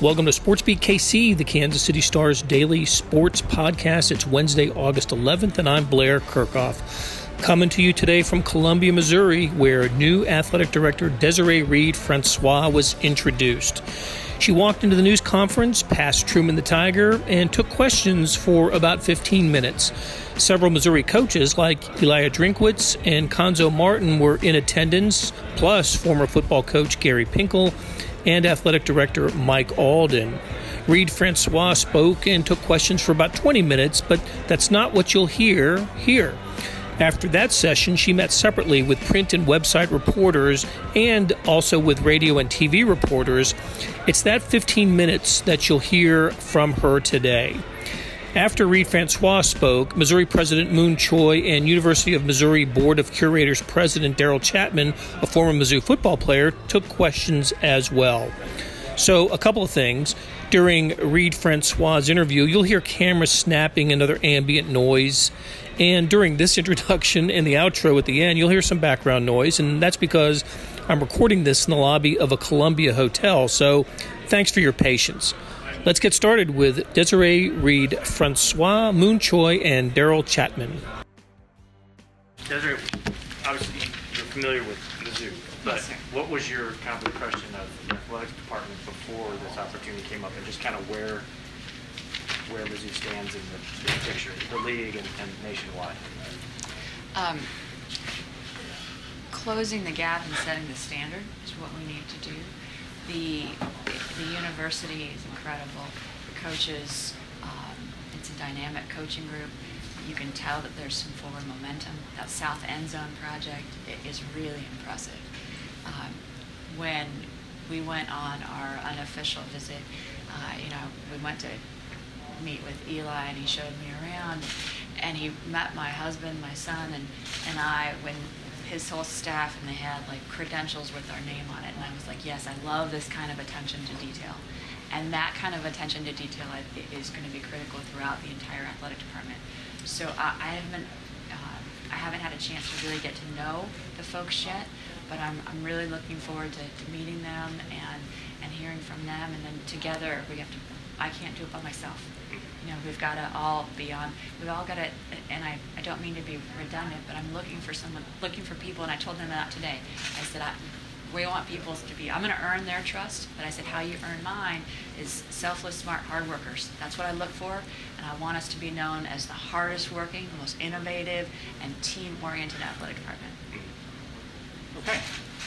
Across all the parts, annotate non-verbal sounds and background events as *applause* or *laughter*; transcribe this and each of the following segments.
Welcome to SportsBeat KC, the Kansas City Stars daily sports podcast. It's Wednesday, August 11th, and I'm Blair Kerkhoff. Coming to you today from Columbia, Missouri, where new athletic director Desiree Reed Francois was introduced. She walked into the news conference passed Truman the Tiger and took questions for about 15 minutes. Several Missouri coaches like Elia Drinkwitz and Cuonzo Martin were in attendance, plus former football coach Gary Pinkel and athletic director Mike Alden. Reed Francois spoke and took questions for about 20 minutes, but that's not what you'll hear here. After that session, she met separately with print and website reporters and also with radio and TV reporters. It's that 15 minutes that you'll hear from her today. After Reed Francois spoke, Missouri President Mun Choi and University of Missouri Board of Curators President Darryl Chatman, a former Mizzou football player, took questions as well. So, a couple of things. During Reed Francois' interview, you'll hear cameras snapping and other ambient noise. And during this *laughs* introduction and the outro at the end, you'll hear some background noise. And that's because I'm recording this in the lobby of a Columbia hotel. So, thanks for your patience. Let's get started with Desiree Reed, Francois Mun Choi, and Darryl Chatman. Desiree, obviously you're familiar with Mizzou, but Yes, what was your kind of impression of the athletics department before this opportunity came up, and just kind of where where Mizzou stands in the big picture, the league and, and nationwide? Um, closing the gap and setting the standard is what we need to do. The, the university is incredible. The coaches, um, it's a dynamic coaching group. You can tell that there's some forward momentum. That South End Zone project is really impressive. Um, when we went on our unofficial visit, uh, you know, we went to meet with Eli and he showed me around and he met my husband, my son and, and I when his whole staff and they had like credentials with our name on it and I was like, yes, I love this kind of attention to detail. And that kind of attention to detail is going to be critical throughout the entire athletic department. So I, I haven't, uh, I haven't had a chance to really get to know the folks yet, but I'm, I'm really looking forward to, to meeting them and, and hearing from them. And then together, we have to, I can't do it by myself. Know, we've got to all be on, we've all got to, and I, I don't mean to be redundant, but I'm looking for someone, looking for people, and I told them that today. I said, I, we want people to be, I'm going to earn their trust, but I said, how you earn mine is selfless, smart, hard workers. That's what I look for, and I want us to be known as the hardest working, most innovative, and team oriented athletic department. Okay.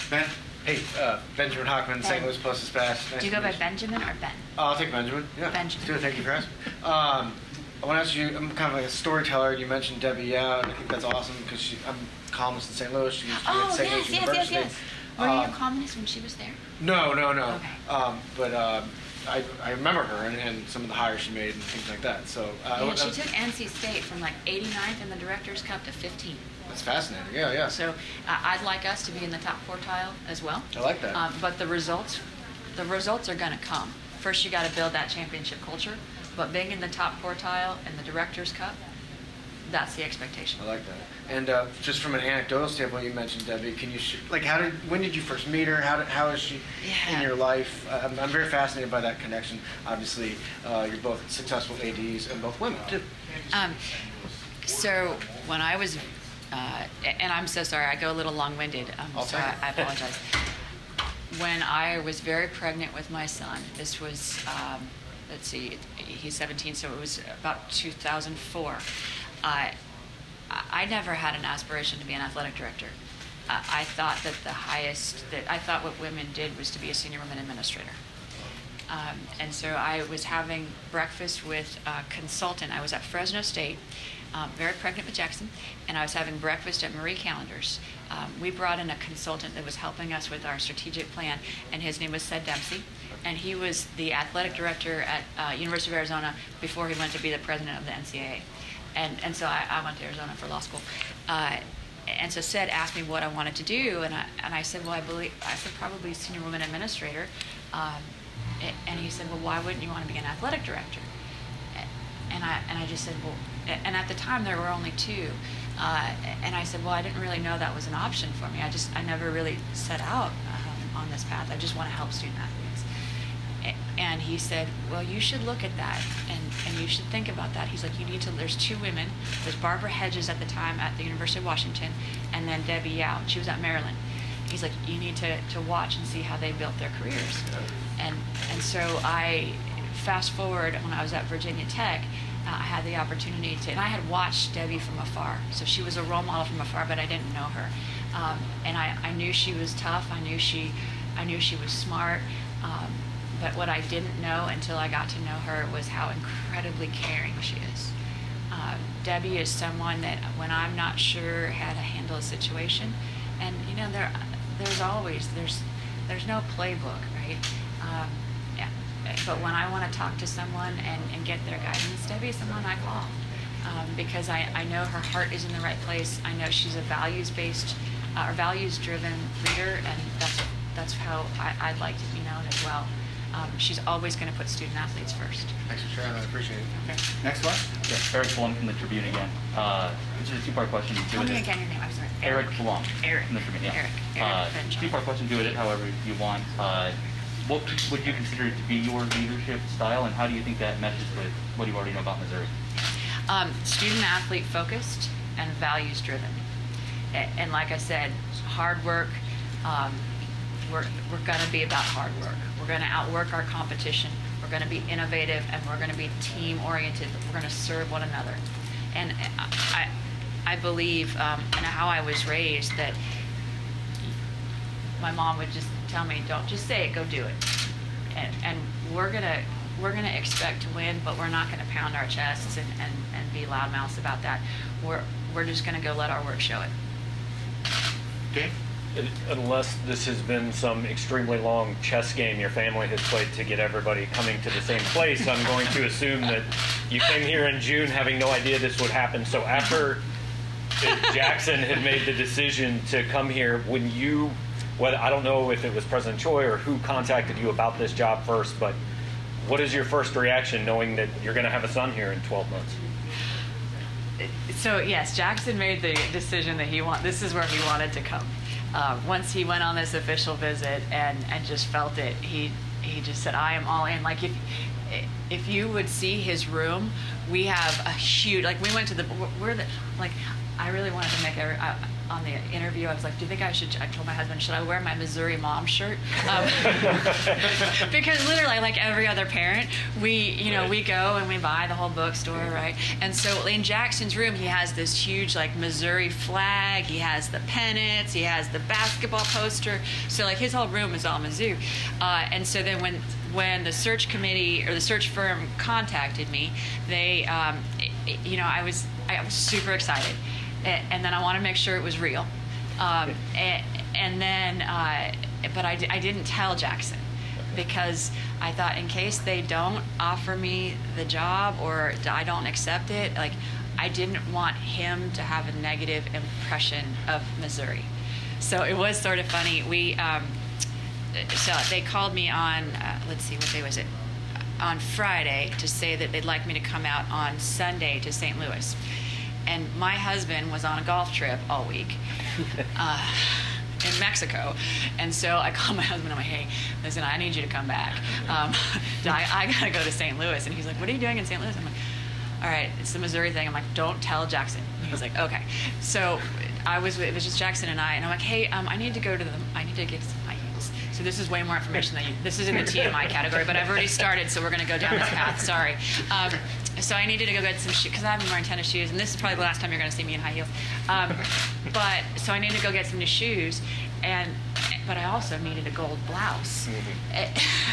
Ben? Hey, uh, Benjamin Hochman, St. Ben. Louis Post Dispatch. Nice Do you go by Benjamin or Ben? Uh, I'll take Benjamin. Yeah. Benjamin. Good, thank you for asking. Um, I want to ask you, I'm kind of like a storyteller. You mentioned Debbie Yow, and I think that's awesome because I'm a columnist in St. Louis. She used to be Oh, at St. yes, Louis yes, yes, University. yes. Were you a Um, columnist when she was there? No, no, no. Okay. Um, but um, I, I remember her and, and some of the hires she made and things like that. So uh, Yeah, she uh, took NC State from like 89th in the Directors Cup to 15. that's fascinating. Yeah, yeah. So uh, I'd like us to be in the top quartile as well. I like that. Um, but the results, the results are going to come. First, you got to build that championship culture. But being in the top quartile in the Directors Cup, that's the expectation. I like that. And uh, just from an anecdotal standpoint, you mentioned Debbie. Can you sh- like how did when did you first meet her? How did, how is she Yeah. in your life? Uh, I'm, I'm very fascinated by that connection. Obviously, uh, you're both successful ads and both women too. Um, so when I was, uh, and I'm so sorry, I go a little long-winded, um, so I. I apologize. when I was very pregnant with my son, this was, um, let's see, he's 17, so it was about 2004. I, I never had an aspiration to be an athletic director. I I thought that the highest, that I thought what women did was to be a senior women administrator. Um, and so I was having breakfast with a consultant. I was at Fresno State, um, very pregnant with Jackson, and I was having breakfast at Marie Callender's. Um, we brought in a consultant that was helping us with our strategic plan, and his name was Ced Dempsey. And he was the athletic director at uh, University of Arizona before he went to be the president of the NCAA. And, and so I, I went to Arizona for law school. Uh, and so Ced asked me what I wanted to do, and I, and I said, well, I believe, I said probably senior woman administrator. Um, and he said, well, why wouldn't you want to be an athletic director? And I, and I just said, well, and at the time there were only two. Uh, and I said, well, I didn't really know that was an option for me. I just, I never really set out um, on this path. I just want to help student athletes. And he said, "Well, you should look at that, and and you should think about that." He's like, "You need to." There's two women. There's Barbara Hedges at the time at the University of Washington, and then Debbie Yow. She was at Maryland. He's like, "You need to to watch and see how they built their careers." And and so I fast forward when I was at Virginia Tech. Uh, I had the opportunity to, and I had watched Debbie from afar. So she was a role model from afar, but I didn't know her. Um, and I, I knew she was tough. I knew she, I knew she was smart. Um, but what I didn't know until I got to know her was how incredibly caring she is. Uh, Debbie is someone that, when I'm not sure how to handle a situation, and you know, there, there's always there's, there's no playbook, right? Um, yeah. But when I want to talk to someone and, and get their guidance, Debbie is someone I call. Um, because I, I know her heart is in the right place. I know she's a values-based uh, or values-driven leader, and that's that's how I, I'd like to be known as well. Um, she's always going to put student athletes first. Thanks for sharing that. I appreciate it. Okay. Next one. Yeah, Eric Blum from the Tribune again. Uh, this is a two-part question. to Tell me it. again your name. I'm sorry. Eric Blum. Eric. From the Tribune, yeah. Eric. Eric Uh, two-part question to it, however you want. Uh, what would you consider to be your leadership style, and how do you think that meshes with what you already know about Missouri? um, student athlete focused and values driven. A- And like I said, hard work. Um, we're we're going to be about hard work. We're going to outwork our competition. We're going to be innovative and we're going to be team oriented. We're going to serve one another. And I I believe um, and how I was raised that my mom would just tell me, "Don't just say it, go do it." And and we're gonna we're gonna expect to win, but we're not gonna pound our chests and, and, and be loudmouths about that. We're we're just gonna go let our work show it. Dave? Unless this has been some extremely long chess game your family has played to get everybody coming to the same place, I'm going to assume that you came here in June having no idea this would happen. So after Jackson had made the decision to come here, when you, whether I don't know if it was President Choi or who contacted you about this job first, but what is your first reaction knowing that you're going to have a son here in 12 months? So yes, Jackson made the decision that he want. This is where he wanted to come. Um, once he went on this official visit and and just felt it, he he just said, "I am all in." Like if if you would see his room, we have a huge. Like we went to the we're the like. I really wanted to make every, uh, on the interview. I was like, "Do you think I should?" I told my husband, "Should I wear my Missouri mom shirt?" Um, *laughs* because literally, like every other parent, we you know we go and we buy the whole bookstore, right? And so in Jackson's room, he has this huge like Missouri flag. He has the pennants. He has the basketball poster. So like his whole room is all Mizzou. Uh, and so then when when the search committee or the search firm contacted me, they um, it- you know I was I was super excited, and then I want to make sure it was real. Um, and, and then, uh, but I, I didn't tell Jackson because I thought in case they don't offer me the job or I don't accept it, like I didn't want him to have a negative impression of Missouri. So it was sort of funny. We, um, so they called me on, uh, let's see, what day was it? On Friday to say that they'd like me to come out on Sunday to St. Louis. And my husband was on a golf trip all week *laughs* uh, in Mexico. And so I *laughs* called my husband. And I'm like, hey, listen, I need you to come back. Um, *laughs* I, I got to go to St. Louis. And he's like, what are you doing in St. Louis? I'm like, all right, it's the Missouri thing. I'm like, don't tell Jackson. He's like, okay. So I was, it was just Jackson and I. And I'm like, hey, um, I need to go to the, I need to get some high heels. So this is way more information than you, this is in the TMI category, but I've already started, so we're going to go down this path. Sorry. Um, so I needed to go get some shoes because I've been wearing tennis shoes, and this is probably the last time you're going to see me in high heels. Um, *laughs* but so I needed to go get some new shoes, and but I also needed a gold blouse. *laughs*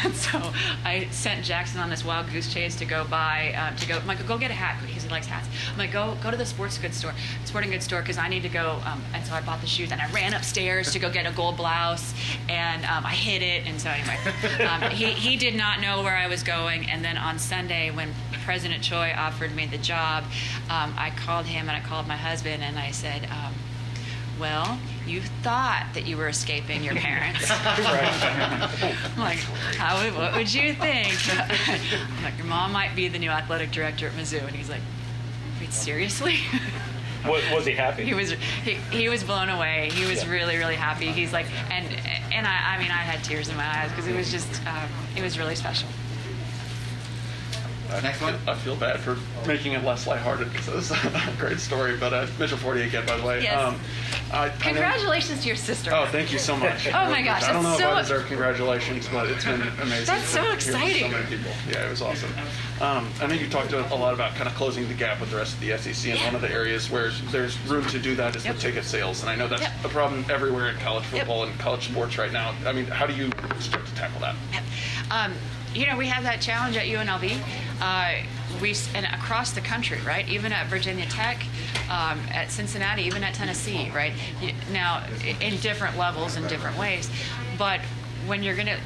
And so I sent Jackson on this wild goose chase to go buy um, to go. I'm like, go get a hat because he likes hats. I'm like, go go to the sports goods store, sporting goods store because I need to go. Um, and so I bought the shoes and I ran upstairs to go get a gold blouse, and um, I hid it. And so anyway, um, he he did not know where I was going. And then on Sunday when President Choi offered me the job, um, I called him and I called my husband and I said. Um, well, you thought that you were escaping your parents. *laughs* I'm like, how would, what would you think? *laughs* I'm like, your mom might be the new athletic director at Mizzou. And he's like, wait, seriously? Was, was he happy? he was he, he was blown away. He was Yeah. really really happy. He's like, and and I, I mean I had tears in my eyes because it was just um, it was really special. I Next feel, one. I feel bad for making it less lighthearted because it's *laughs* a great story. But uh, Mitchell Fortier again, by the way. Yes. Um, I, I know- Congratulations to your sister. Oh, thank you so much. Oh my gosh, I don't know that's if I deserve congratulations, but it's been amazing. That's so to hear from exciting. So many people. Yeah, it was awesome. Um, I know you talked a a lot about kind of closing the gap with the rest of the SEC, and Yeah. one of the areas where there's room to do that is Yep. with ticket sales. And I know that's Yep. a problem everywhere in college Yep. football and college sports right now. I mean, how do you start to tackle that? Um, you know, we have that challenge at UNLV. Uh, we and across the country, right? Even at Virginia Tech, um, at Cincinnati, even at Tennessee, right? Now, in different levels, in different ways, but when you're gonna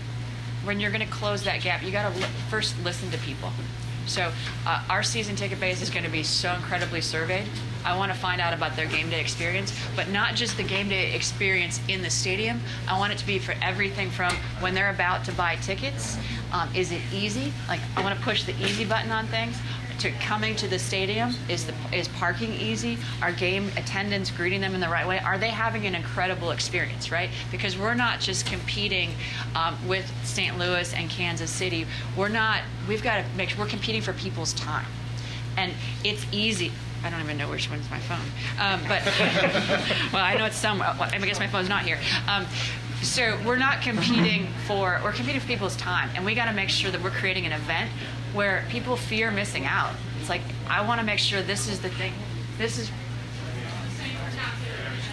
when you're gonna close that gap, you got to li- first listen to people. So, uh, our season ticket base is going to be so incredibly surveyed. I want to find out about their game day experience, but not just the game day experience in the stadium. I want it to be for everything from when they're about to buy tickets. Um, is it easy? Like I want to push the easy button on things. To coming to the stadium is the is parking easy? Are game attendants greeting them in the right way? Are they having an incredible experience? Right? Because we're not just competing um, with St. Louis and Kansas City. We're not. We've got to make. sure We're competing for people's time and it's easy. I don't even know which one's my phone, um, but *laughs* well, I know it's somewhere. I guess my phone's not here. Um, so we're not competing for we're competing for people's time, and we got to make sure that we're creating an event where people fear missing out. It's like I want to make sure this is the thing. This is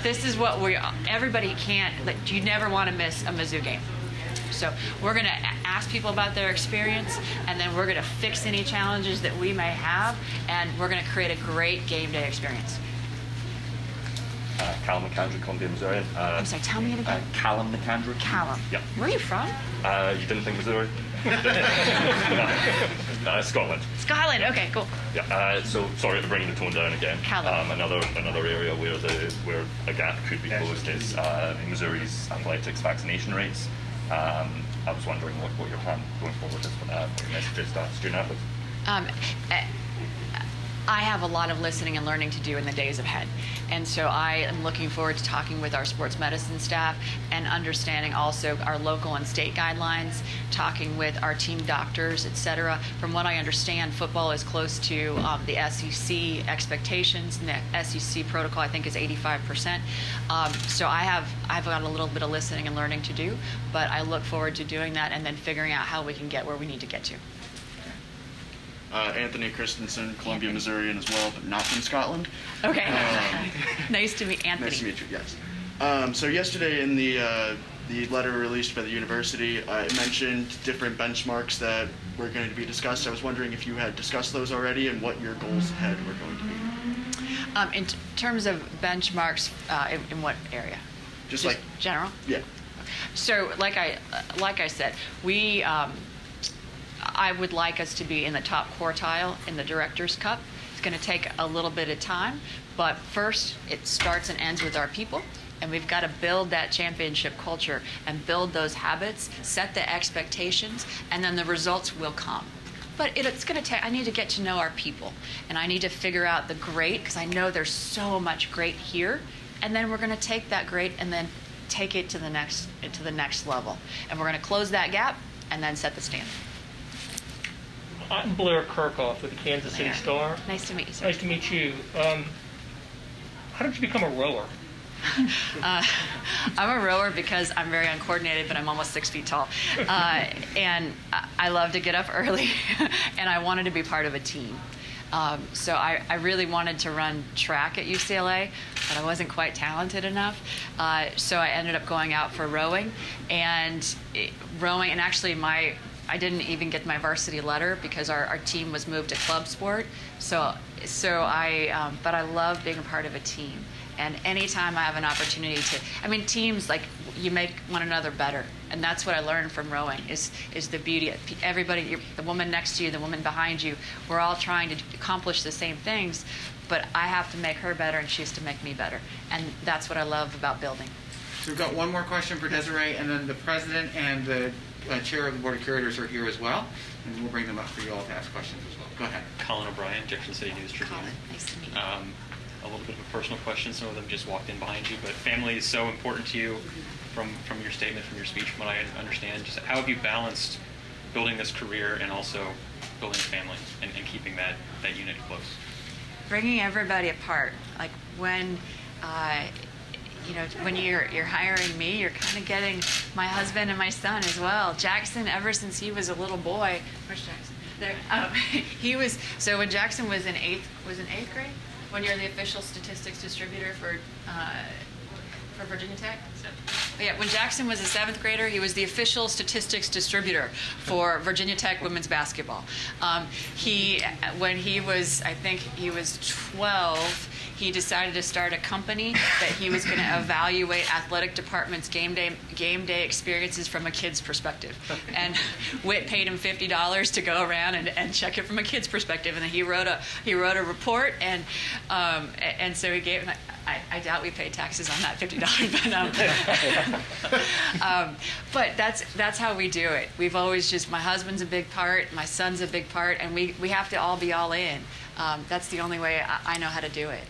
this is what we everybody can't like you never want to miss a Mizzou game. So we're going to ask people about their experience, and then we're going to fix any challenges that we may have, and we're going to create a great game day experience. Uh, Callum McAndrew, Columbia, Missouri. Uh, I'm sorry, tell me it Uh, again. Callum McAndrew. Callum. Yeah. Where are you from? Uh, you didn't think Missouri? *laughs* *laughs* no. Uh, Scotland. Scotland. Okay, cool. Yeah. Uh, so sorry to bring the tone down again. Callum. Um, another another area where the where a gap could be closed is uh, Missouri's athletics vaccination rates. Um, I was wondering what, what your plan going forward is, uh, what your message is to student athletes. Um, eh, I have a lot of listening and learning to do in the days ahead. And so I am looking forward to talking with our sports medicine staff and understanding also our local and state guidelines, talking with our team doctors, et cetera. From what I understand, football is close to um, the SEC expectations, and the SEC protocol I think is 85%. Um, so I have I've got a little bit of listening and learning to do, but I look forward to doing that and then figuring out how we can get where we need to get to. Uh, Anthony Christensen, Columbia. Missourian as well, but not from Scotland. Okay. Um, *laughs* nice to meet Anthony. Nice to meet you. Yes. Um, so yesterday in the uh, the letter released by the university, uh, it mentioned different benchmarks that were going to be discussed. I was wondering if you had discussed those already and what your goals ahead were going to be. Um, in terms of benchmarks, uh, in, in what area? Just like general. yeah. So, like I like I said, we um, I would like us to be in the top quartile in the Directors Cup. It's going to take a little bit of time, but first it starts and ends with our people. And we've got to build that championship culture and build those habits, set the expectations, and then the results will come. But it, it's going to take, I need to get to know our people. And I need to figure out the great, because I know there's so much great here. And then we're going to take that great and then take it to the next, to the next level. And we're going to close that gap and then set the standard. I'm Blair Kerkhoff with the Kansas City Blair. Star. Nice to meet you, sir. Nice to meet you. Um, how did you become a rower? *laughs* Uh, I'm a rower because I'm very uncoordinated, but I'm almost six feet tall. Uh, and I- I love to get up early, *laughs* and I wanted to be part of a team. Um, so I, I really wanted to run track at UCLA, but I wasn't quite talented enough. Uh, so I ended up going out for rowing, and it, rowing, and actually my I didn't even get my varsity letter because our, our team was moved to club sport. So so I um, but I love being a part of a team. And anytime I have an opportunity to, I mean, teams like you make one another better, and that's what I learned from rowing is is the beauty. Of everybody, the woman next to you, the woman behind you, we're all trying to accomplish the same things, but I have to make her better, and she has to make me better, and that's what I love about building. So we've got one more question for Desiree, and then the president and the uh, chair of the board of curators are here as well, and we'll bring them up for you all to ask questions as well. Go ahead. Colin O'Brien, Jefferson City News Tribune. Colin, nice to meet you. Um, a little bit of a personal question. Some of them just walked in behind you, but family is so important to you. From from your statement, from your speech, from what I understand, just how have you balanced building this career and also building a family and keeping that, that unit close? bringing everybody apart. Like when, uh, you know, when you're you're hiring me, you're kind of getting my husband and my son as well. Jackson, ever since he was a little boy, where's Jackson? There, um, *laughs* he was. So when Jackson was in eighth, was in eighth grade, when you're the official statistics distributor for. Uh, for Virginia Tech. Yeah, when Jackson was a seventh grader, he was the official statistics distributor for Virginia Tech women's basketball. Um, he, when he was, I think he was 12, he decided to start a company that he was going to evaluate athletic departments' game day game day experiences from a kid's perspective. And Whit paid him fifty dollars to go around and, and check it from a kid's perspective. And then he wrote a he wrote a report, and um, and so he gave. I, I, doubt we paid taxes on that fifty dollars, *laughs* but um, *laughs* um, but that's that's how we do it. We've always just my husband's a big part, my son's a big part, and we we have to all be all in. Um, that's the only way I, I know how to do it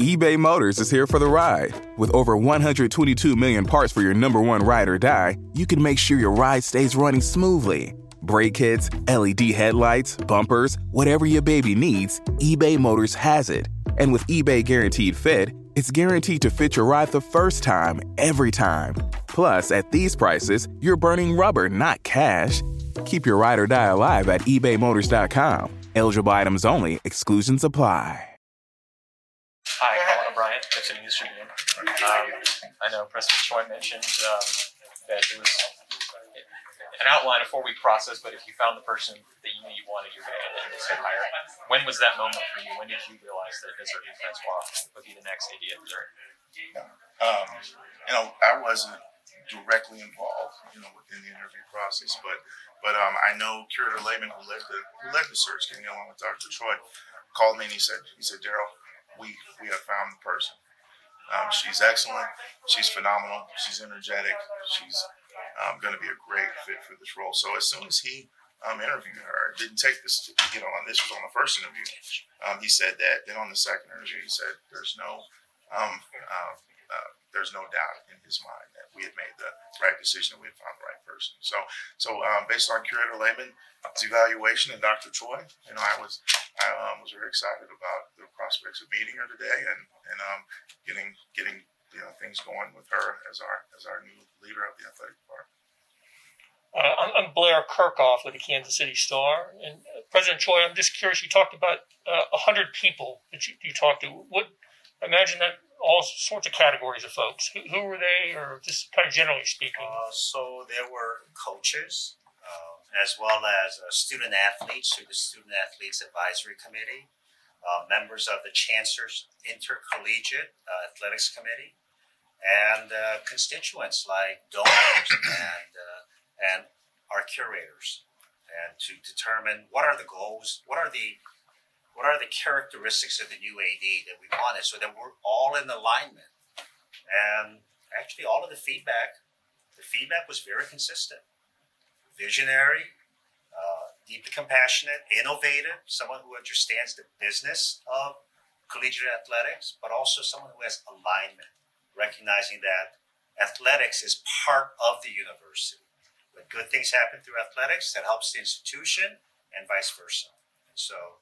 eBay Motors is here for the ride. With over 122 million parts for your number one ride or die, you can make sure your ride stays running smoothly. Brake kits, LED headlights, bumpers, whatever your baby needs, eBay Motors has it. And with eBay Guaranteed Fit, it's guaranteed to fit your ride the first time, every time. Plus, at these prices, you're burning rubber, not cash. Keep your ride or die alive at ebaymotors.com. Eligible items only, exclusions apply. Hi, Colin O'Brien, Gibson News Tribune. Um, I know President Choi mentioned um, that it was an outline, a four-week process, but if you found the person that you knew you wanted, you're going to end it and hire. When was that moment for you? When did you realize that Desiree Francois would be the next AD at Missouri? Um, you know, I wasn't directly involved, you know, within the interview process, but but um, I know Curator Lehman, who led the who led the search, getting along with Dr. Choi, called me and he said he said Darryl, we we have found the person. Um, she's excellent. She's phenomenal. She's energetic. She's um, going to be a great fit for this role. So as soon as he um, interviewed her, didn't take this to get on. This was on the first interview. Um, he said that. Then on the second interview, he said, "There's no, um, uh, uh, there's no doubt in his mind that we had made the right decision. We had found the right person." So, so um, based on Curator Lehman's evaluation and Dr. Choi, you know, I was I um, was very excited about the prospects of meeting her today and and getting getting you know things going with her as our as our new leader of the athletic department. Uh, I'm, I'm, Blair Kerkhoff with the Kansas City Star, and uh, President Choi. I'm just curious. You talked about uh, a uh, hundred people that you, you talked to. What imagine that all sorts of categories of folks. Who, who were they, or just kind of generally speaking? Uh, so there were coaches, as well as uh, student athletes through the Student Athletes Advisory Committee, uh, members of the Chancellor's Intercollegiate uh, Athletics Committee, and uh, constituents like donors *coughs* and, uh, and our curators, and to determine what are the goals, what are the what are the characteristics of the new AD that we wanted, so that we're all in alignment. And actually, all of the feedback, the feedback was very consistent visionary, uh, deeply compassionate, innovative, someone who understands the business of collegiate athletics, but also someone who has alignment, recognizing that athletics is part of the university. When good things happen through athletics, that helps the institution and vice versa. And so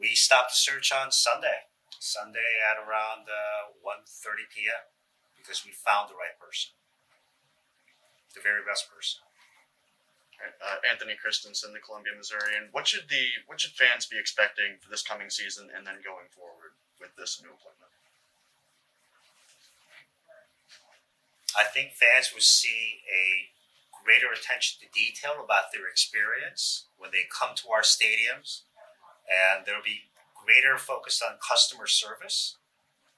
we stopped the search on Sunday, Sunday at around uh, 1.30 p.m. because we found the right person, the very best person uh, Anthony Christensen, the Columbia Missourian. What should the what should fans be expecting for this coming season and then going forward with this new appointment? I think fans will see a greater attention to detail about their experience when they come to our stadiums, and there'll be greater focus on customer service.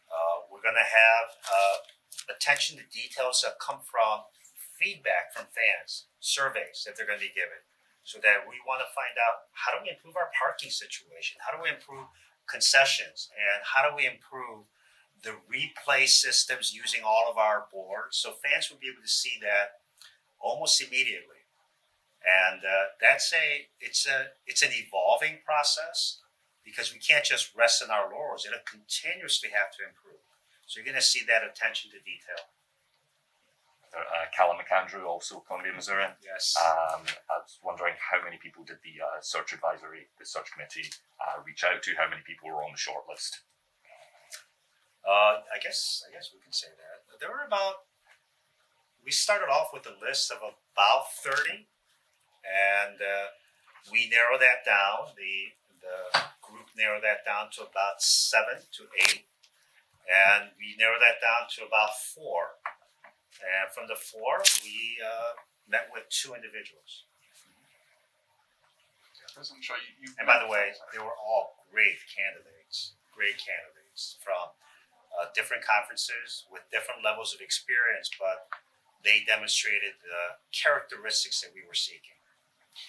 Uh, we're going to have uh, attention to details that come from feedback from fans, surveys that they're going to be given, so that we want to find out how do we improve our parking situation, how do we improve concessions, and how do we improve the replay systems using all of our boards. So fans will be able to see that almost immediately, and uh, that's a it's a it's an evolving process because we can't just rest in our laurels. It'll continuously have to improve. So you're going to see that attention to detail. uh, Callum McAndrew, also Columbia, Missouri. Yes. Um, I was wondering how many people did the uh, search advisory, the search committee, uh, reach out to? How many people were on the short list? Uh, I guess I guess we can say that there were about. We started off with a list of about thirty, and uh, we narrowed that down. The the group narrowed that down to about seven to eight, and we narrowed that down to about four. And from the four, we uh, met with two individuals. President Choi, you, you And by the way, they were all great candidates, great candidates from uh, different conferences with different levels of experience, but they demonstrated the characteristics that we were seeking.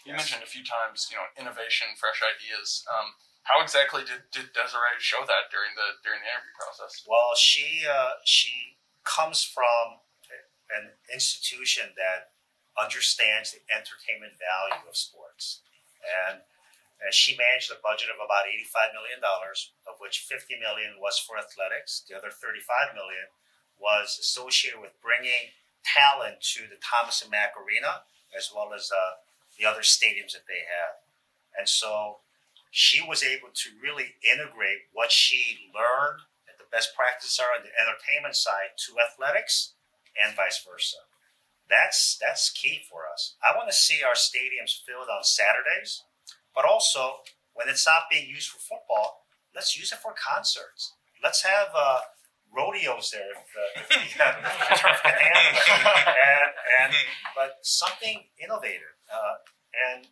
You mentioned a few times, you know, innovation, fresh ideas. Um, how exactly did, did Desiree show that during the during the interview process? Well, she uh, she comes from an institution that understands the entertainment value of sports, and, and she managed a budget of about eighty-five million dollars, of which 50 million was for athletics. The other 35 million was associated with bringing talent to the Thomas and Mack Arena, as well as uh, the other stadiums that they have, and so she was able to really integrate what she learned and the best practices are on the entertainment side to athletics and vice versa. That's that's key for us. I want to see our stadiums filled on Saturdays, but also when it's not being used for football, let's use it for concerts. Let's have uh, rodeos there if, uh, if the turf can handle. And, and *laughs* but something innovative, uh, and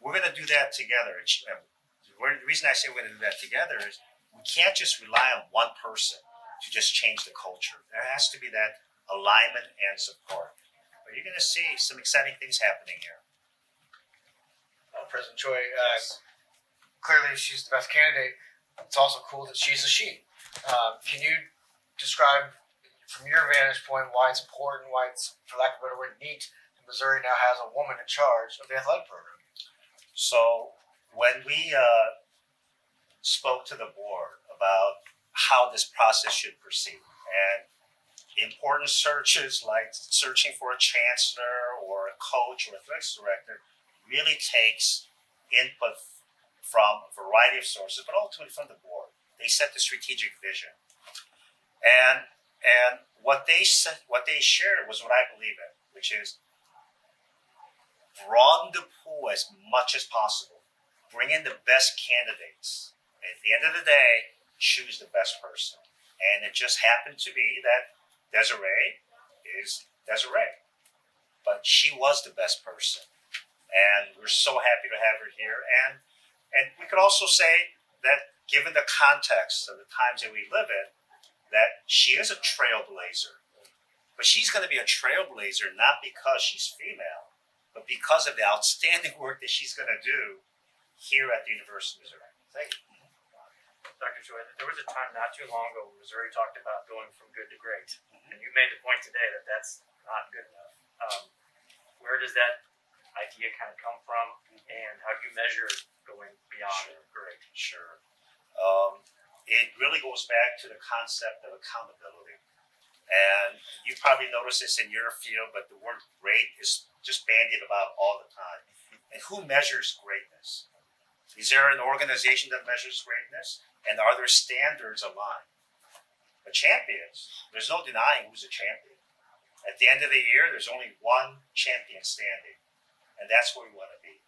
we're going to do that together. Uh, The reason I say we're going to do that together is we can't just rely on one person to just change the culture. There has to be that alignment and support. But you're going to see some exciting things happening here. President Choi, uh, clearly she's the best candidate. It's also cool that she's a she. Uh, can you describe, from your vantage point, why it's important, why it's, for lack of a better word, neat that Missouri now has a woman in charge of the athletic program? So when we uh, spoke to the board about how this process should proceed, and important searches like searching for a chancellor or a coach or a athletics director really takes input from a variety of sources, but ultimately from the board. They set the strategic vision, and and what they said, what they shared was what I believe in, which is broaden the pool as much as possible. Bring in the best candidates. And at the end of the day, choose the best person. And it just happened to be that Desiree is Desiree. But she was the best person. And we're so happy to have her here. And and we could also say that given the context of the times that we live in, that she is a trailblazer. But she's going to be a trailblazer not because she's female, but because of the outstanding *laughs* work that she's going to do here at the University of Missouri. Thank you. Dr. Choi, there was a time not too long ago when Missouri talked about going from good to great, and you made the point today that that's not good enough. Um, where does that idea kind of come from, and how do you measure going beyond great? Sure. Um, it really goes back to the concept of accountability. And you probably noticed this in your field, but the word great is just bandied about all the time. And who measures greatness? Is there an organization that measures greatness? And are there standards aligned? The champions, there's no denying who's a champion. At the end of the year, there's only one champion standing, and that's where we want to be.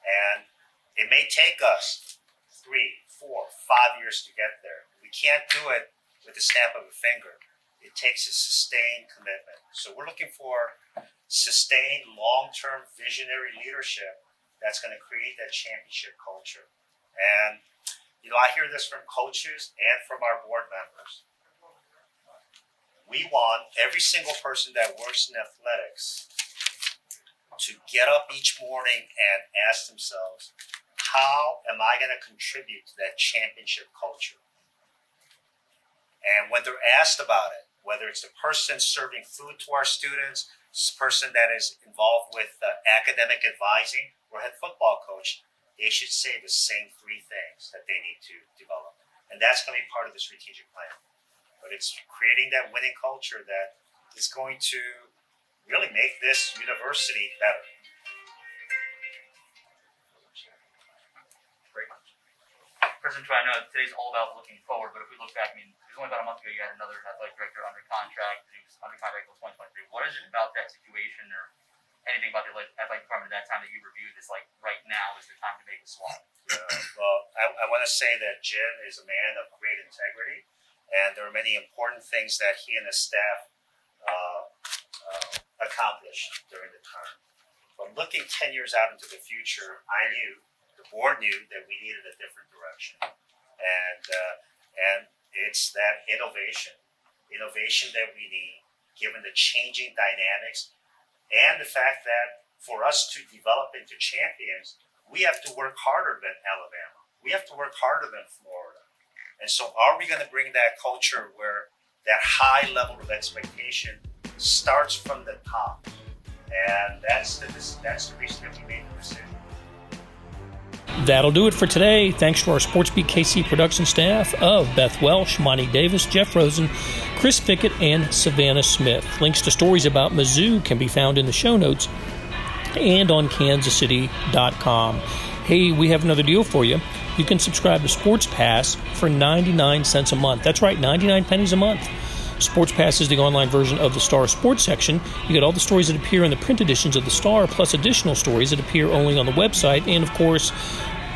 And it may take us three, four, five years to get there. We can't do it with the snap of a finger. It takes a sustained commitment. So we're looking for sustained, long-term, visionary leadership that's going to create that championship culture. And you know, I hear this from coaches and from our board members. We want every single person that works in athletics to get up each morning and ask themselves, how am I going to contribute to that championship culture? And when they're asked about it, whether it's the person serving food to our students, person that is involved with uh, academic advising, or head football coach, they should say the same three things that they need to develop. And that's going to be part of the strategic plan. But it's creating that winning culture that is going to really make this university better. President Choi, I know today's all about looking forward, but if we look back, I mean, it was only about a month ago you had another athletic director under contract, he was under contract until 2023. What is it about that situation or anything about the athletic department at that time that you reviewed that's like right now is the time to make a swap? Yeah, well, I, I want to say that Jim is a man of great integrity, and there are many important things that he and his staff uh, uh, accomplished during the term. But looking 10 years out into the future, I knew, the board knew that we needed a different direction. And, uh, and it's that innovation, innovation that we need, given the changing dynamics and the fact that for us to develop into champions, we have to work harder than Alabama. We have to work harder than Florida. And so, are we going to bring that culture where that high level of expectation starts from the top? And that's the, that's the reason that we made the decision. That'll do it for today. Thanks to our SportsBeat KC production staff of Beth Welsh, Monty Davis, Jeff Rosen, Chris Fickett, and Savannah Smith. Links to stories about Mizzou can be found in the show notes and on kansascity.com. Hey, we have another deal for you. You can subscribe to Sports Pass for 99 cents a month. That's right, 99 pennies a month. Sports Pass is the online version of the Star Sports section. You get all the stories that appear in the print editions of the Star, plus additional stories that appear only on the website, and of course,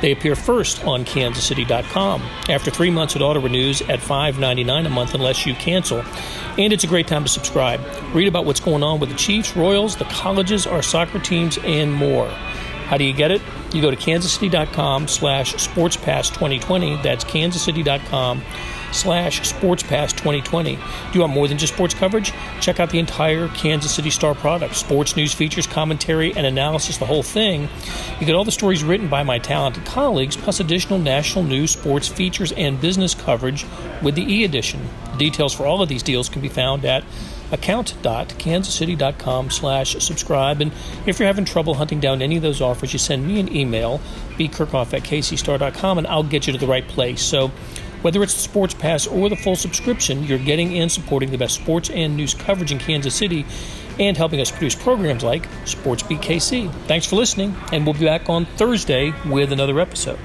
they appear first on kansascity.com. After three months, it auto renews at $5.99 a month unless you cancel. And it's a great time to subscribe. Read about what's going on with the Chiefs, Royals, the colleges, our soccer teams, and more. How do you get it? You go to kansascity.com slash sportspass2020. That's kansascity.com slash sportspass2020. Do you want more than just sports coverage? Check out the entire Kansas City Star product. Sports news features, commentary, and analysis, the whole thing. You get all the stories written by my talented colleagues, plus additional national news, sports features, and business coverage with the e-edition. Details for all of these deals can be found at account.kansascity.com slash subscribe. And if you're having trouble hunting down any of those offers, you send me an email, bkerkhoff at kcstar.com, and I'll get you to the right place. So whether it's the Sports Pass or the full subscription, you're getting and supporting the best sports and news coverage in Kansas City and helping us produce programs like SportsBeat KC. Thanks for listening, and we'll be back on Thursday with another episode.